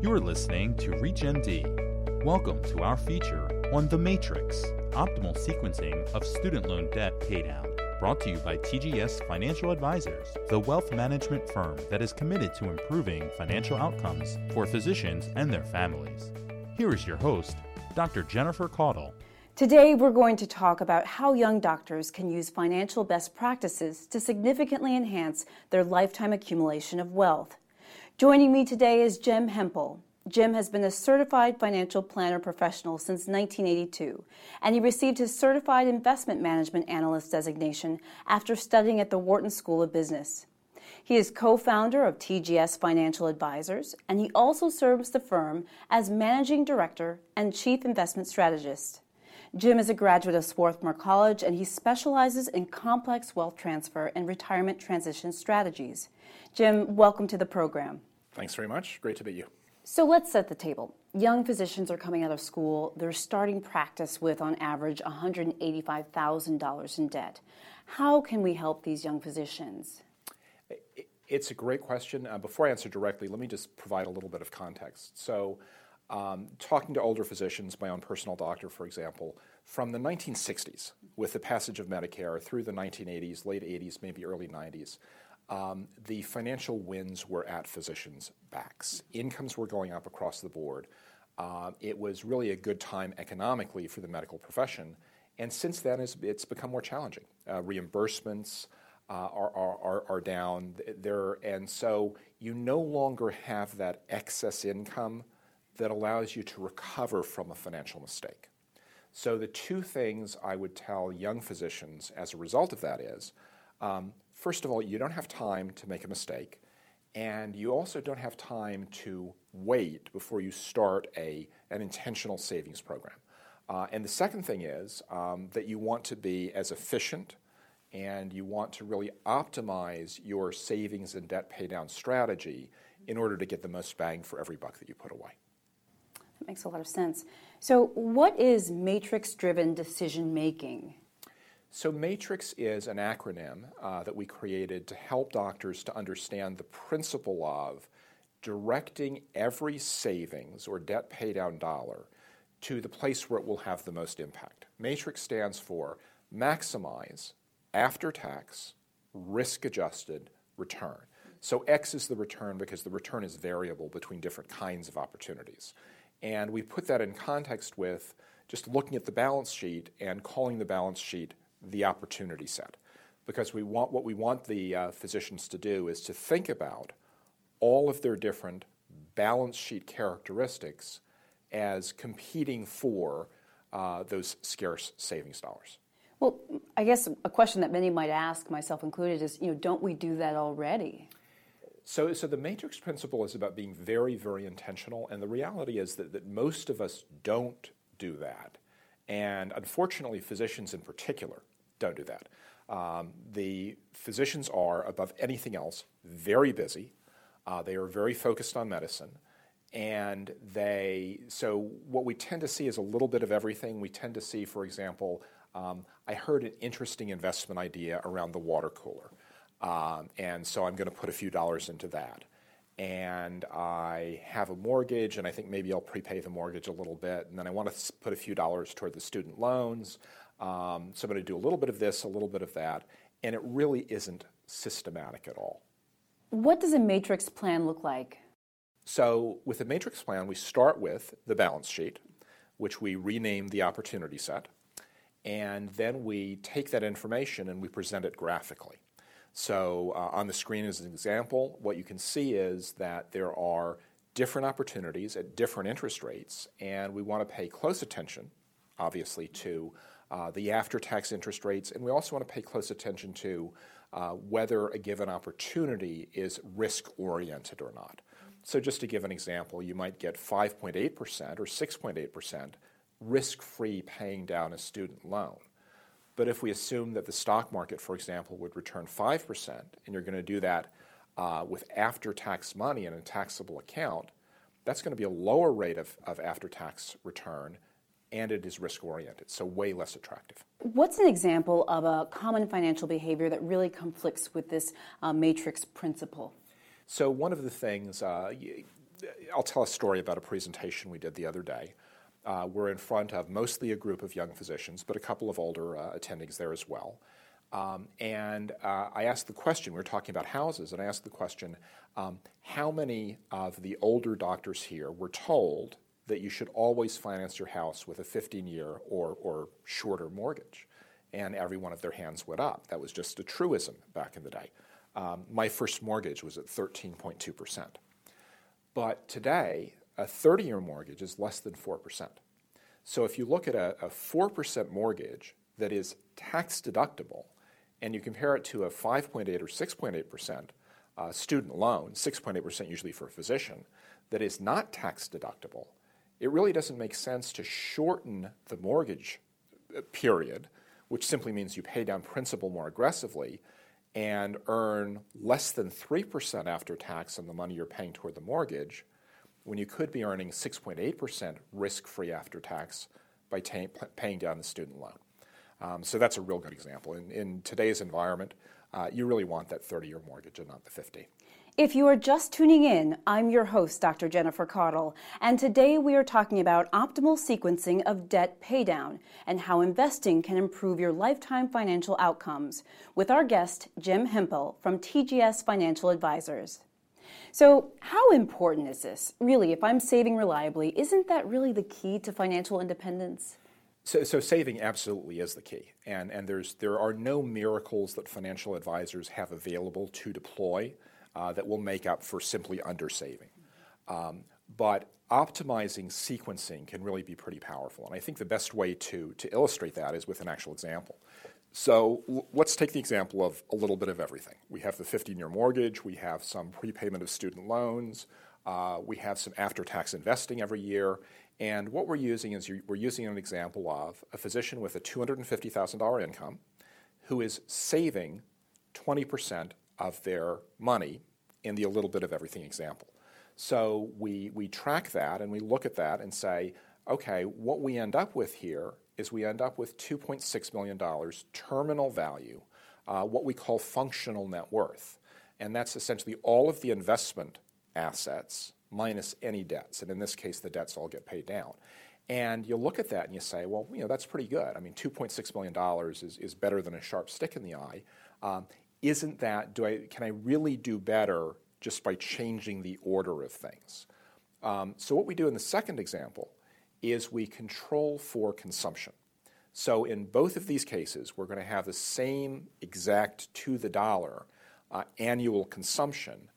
You're listening to ReachMD. Welcome to our feature on The Matrix Optimal Sequencing of Student Loan Debt Paydown. Brought to you by TGS Financial Advisors, the wealth management firm that is committed to improving financial outcomes for physicians and their families. Here is your host, Dr. Jennifer Caudle. Today, we're going to talk about how young doctors can use financial best practices to significantly enhance their lifetime accumulation of wealth. Joining me today is Jim Hemphill. Jim has been a certified financial planner professional since 1982, and he received his certified investment management analyst designation after studying at the Wharton School of Business. He is co founder of TGS Financial Advisors, and he also serves the firm as managing director and chief investment strategist. Jim is a graduate of Swarthmore College and he specializes in complex wealth transfer and retirement transition strategies. Jim, welcome to the program. Thanks very much. Great to meet you. So let's set the table. Young physicians are coming out of school. They're starting practice with, on average, $185,000 in debt. How can we help these young physicians? It's a great question. Uh, before I answer directly, let me just provide a little bit of context. So, um, talking to older physicians, my own personal doctor, for example, from the 1960s, with the passage of Medicare through the 1980s, late 80s, maybe early 90s, um, the financial winds were at physicians' backs. Incomes were going up across the board. Uh, it was really a good time economically for the medical profession. And since then, it's, become more challenging. Uh, reimbursements uh, are, are, are, down. There, and so you no longer have that excess income that allows you to recover from a financial mistake. So, the two things I would tell young physicians as a result of that is um, first of all, you don't have time to make a mistake, and you also don't have time to wait before you start a, an intentional savings program. Uh, and the second thing is um, that you want to be as efficient and you want to really optimize your savings and debt paydown strategy in order to get the most bang for every buck that you put away. That makes a lot of sense. So, what is matrix driven decision making? So, MATRIX is an acronym uh, that we created to help doctors to understand the principle of directing every savings or debt paydown dollar to the place where it will have the most impact. MATRIX stands for maximize after tax risk adjusted return. So, X is the return because the return is variable between different kinds of opportunities. And we put that in context with just looking at the balance sheet and calling the balance sheet the opportunity set. Because we want, what we want the uh, physicians to do is to think about all of their different balance sheet characteristics as competing for uh, those scarce savings dollars. Well, I guess a question that many might ask, myself included, is you know, don't we do that already? So, so the matrix principle is about being very, very intentional, and the reality is that, that most of us don't do that. And unfortunately, physicians in particular don't do that. Um, the physicians are, above anything else, very busy. Uh, they are very focused on medicine. And they, so what we tend to see is a little bit of everything. We tend to see, for example, um, I heard an interesting investment idea around the water cooler. Um, and so I'm going to put a few dollars into that. And I have a mortgage, and I think maybe I'll prepay the mortgage a little bit. And then I want to put a few dollars toward the student loans. Um, so I'm going to do a little bit of this, a little bit of that, and it really isn't systematic at all. What does a matrix plan look like? So, with a matrix plan, we start with the balance sheet, which we rename the opportunity set, and then we take that information and we present it graphically. So, uh, on the screen as an example, what you can see is that there are different opportunities at different interest rates, and we want to pay close attention, obviously, to uh, the after tax interest rates, and we also want to pay close attention to uh, whether a given opportunity is risk oriented or not. So, just to give an example, you might get 5.8% or 6.8% risk free paying down a student loan. But if we assume that the stock market, for example, would return 5%, and you're going to do that uh, with after tax money in a taxable account, that's going to be a lower rate of, of after tax return and it is risk oriented, so way less attractive. What's an example of a common financial behavior that really conflicts with this uh, matrix principle? So, one of the things, uh, I'll tell a story about a presentation we did the other day. Uh, we're in front of mostly a group of young physicians, but a couple of older uh, attendings there as well. Um, and uh, I asked the question, we were talking about houses, and I asked the question um, how many of the older doctors here were told that you should always finance your house with a 15 year or, or shorter mortgage? And every one of their hands went up. That was just a truism back in the day. Um, my first mortgage was at 13.2%. But today, a 30 year mortgage is less than 4%. So if you look at a, a 4% mortgage that is tax deductible, and you compare it to a 5.8 or 6.8% uh, student loan, 6.8% usually for a physician, that is not tax deductible, it really doesn't make sense to shorten the mortgage uh, period, which simply means you pay down principal more aggressively and earn less than 3% after tax on the money you're paying toward the mortgage when you could be earning 6.8% risk free after tax by paying down the student loan. Um, so that's a real good example. In, in today's environment, uh, you really want that 30 year mortgage and not the 50. If you are just tuning in, I'm your host, Dr. Jennifer Caudle, and today we are talking about optimal sequencing of debt paydown and how investing can improve your lifetime financial outcomes with our guest, Jim Hemphill from TGS Financial Advisors. So, how important is this? Really, if I'm saving reliably, isn't that really the key to financial independence? So, so, saving absolutely is the key, and and there's there are no miracles that financial advisors have available to deploy uh, that will make up for simply undersaving. Um, but optimizing sequencing can really be pretty powerful, and I think the best way to to illustrate that is with an actual example. So let's take the example of a little bit of everything. We have the 15-year mortgage, we have some prepayment of student loans, uh, we have some after-tax investing every year, and what we're using is we're using an example of a physician with a $250,000 income who is saving 20% of their money in the a little bit of everything example. So we, we track that and we look at that and say, okay, what we end up with here is we end up with $2.6 million terminal value, uh, what we call functional net worth. And that's essentially all of the investment assets minus any debts. And in this case, the debts all get paid down. And you look at that and you say, well, you know, that's pretty good. I mean, $2.6 million is, is better than a sharp stick in the eye. Um, isn't that, do I, can I really do better just by changing the order of things? Um, so, what we do in the second example is we control for consumption. So, in both of these cases, we're going to have the same exact to the dollar uh, annual consumption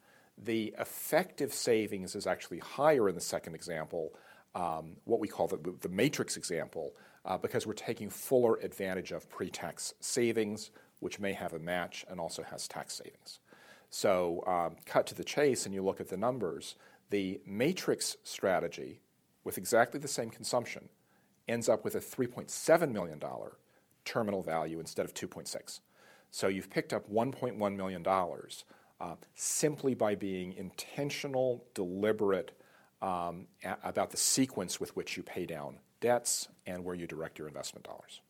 the effective savings is actually higher in the second example, um, what we call the, the matrix example, uh, because we're taking fuller advantage of pre tax savings, which may have a match and also has tax savings. So, um, cut to the chase, and you look at the numbers, the matrix strategy with exactly the same consumption ends up with a $3.7 million terminal value instead of 2.6. So you've picked up $1.1 million uh, simply by being intentional, deliberate um, a- about the sequence with which you pay down debts and where you direct your investment dollars.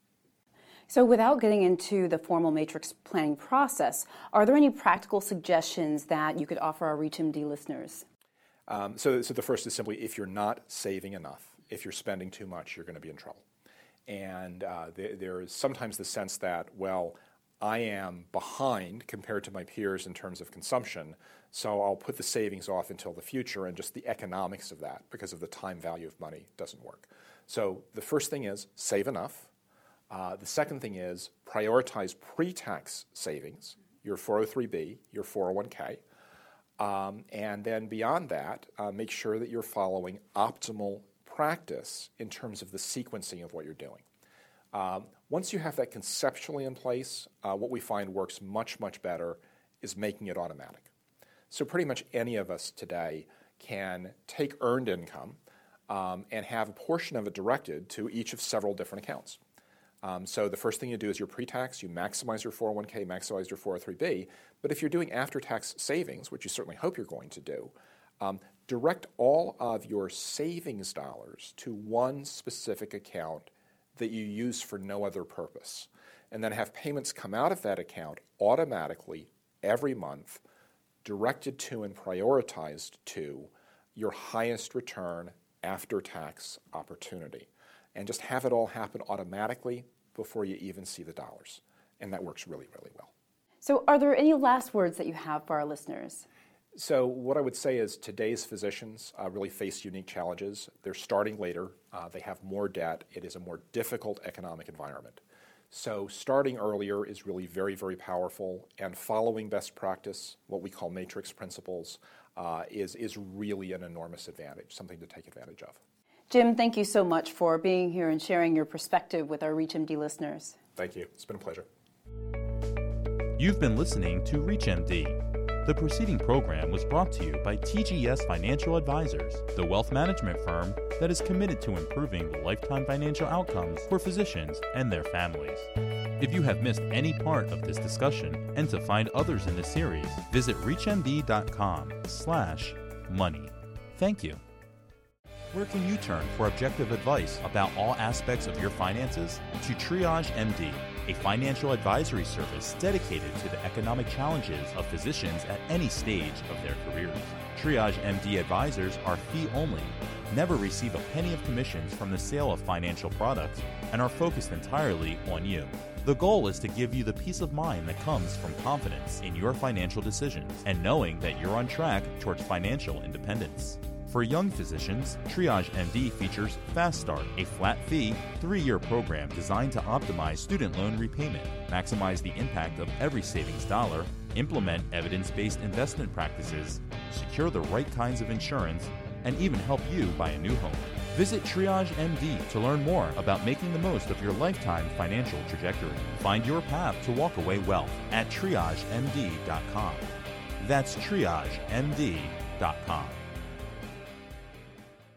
So, without getting into the formal matrix planning process, are there any practical suggestions that you could offer our ReachMD listeners? Um, so, so, the first is simply if you're not saving enough, if you're spending too much, you're going to be in trouble. And uh, there, there is sometimes the sense that, well, I am behind compared to my peers in terms of consumption, so I'll put the savings off until the future, and just the economics of that, because of the time value of money, doesn't work. So the first thing is save enough. Uh, the second thing is prioritize pre tax savings, your 403b, your 401k. Um, and then beyond that, uh, make sure that you're following optimal practice in terms of the sequencing of what you're doing. Um, once you have that conceptually in place, uh, what we find works much, much better is making it automatic. So, pretty much any of us today can take earned income um, and have a portion of it directed to each of several different accounts. Um, so, the first thing you do is your pre tax, you maximize your 401k, maximize your 403b. But if you're doing after tax savings, which you certainly hope you're going to do, um, direct all of your savings dollars to one specific account that you use for no other purpose, and then have payments come out of that account automatically every month, directed to and prioritized to your highest return after tax opportunity and just have it all happen automatically before you even see the dollars. And that works really, really well. So, are there any last words that you have for our listeners? So, what I would say is today's physicians uh, really face unique challenges. They're starting later, uh, they have more debt, it is a more difficult economic environment. So, starting earlier is really very, very powerful, and following best practice, what we call matrix principles, uh, is, is really an enormous advantage, something to take advantage of. Jim, thank you so much for being here and sharing your perspective with our ReachMD listeners. Thank you. It's been a pleasure. You've been listening to ReachMD. The preceding program was brought to you by TGS Financial Advisors, the wealth management firm that is committed to improving the lifetime financial outcomes for physicians and their families. If you have missed any part of this discussion and to find others in the series, visit reachmd.com/money. Thank you. Where can you turn for objective advice about all aspects of your finances? To Triage MD a financial advisory service dedicated to the economic challenges of physicians at any stage of their careers. Triage MD advisors are fee only, never receive a penny of commissions from the sale of financial products, and are focused entirely on you. The goal is to give you the peace of mind that comes from confidence in your financial decisions and knowing that you're on track towards financial independence. For young physicians, Triage MD features Fast Start, a flat fee, three year program designed to optimize student loan repayment, maximize the impact of every savings dollar, implement evidence based investment practices, secure the right kinds of insurance, and even help you buy a new home. Visit Triage MD to learn more about making the most of your lifetime financial trajectory. Find your path to walk away wealth at triagemd.com. That's triagemd.com.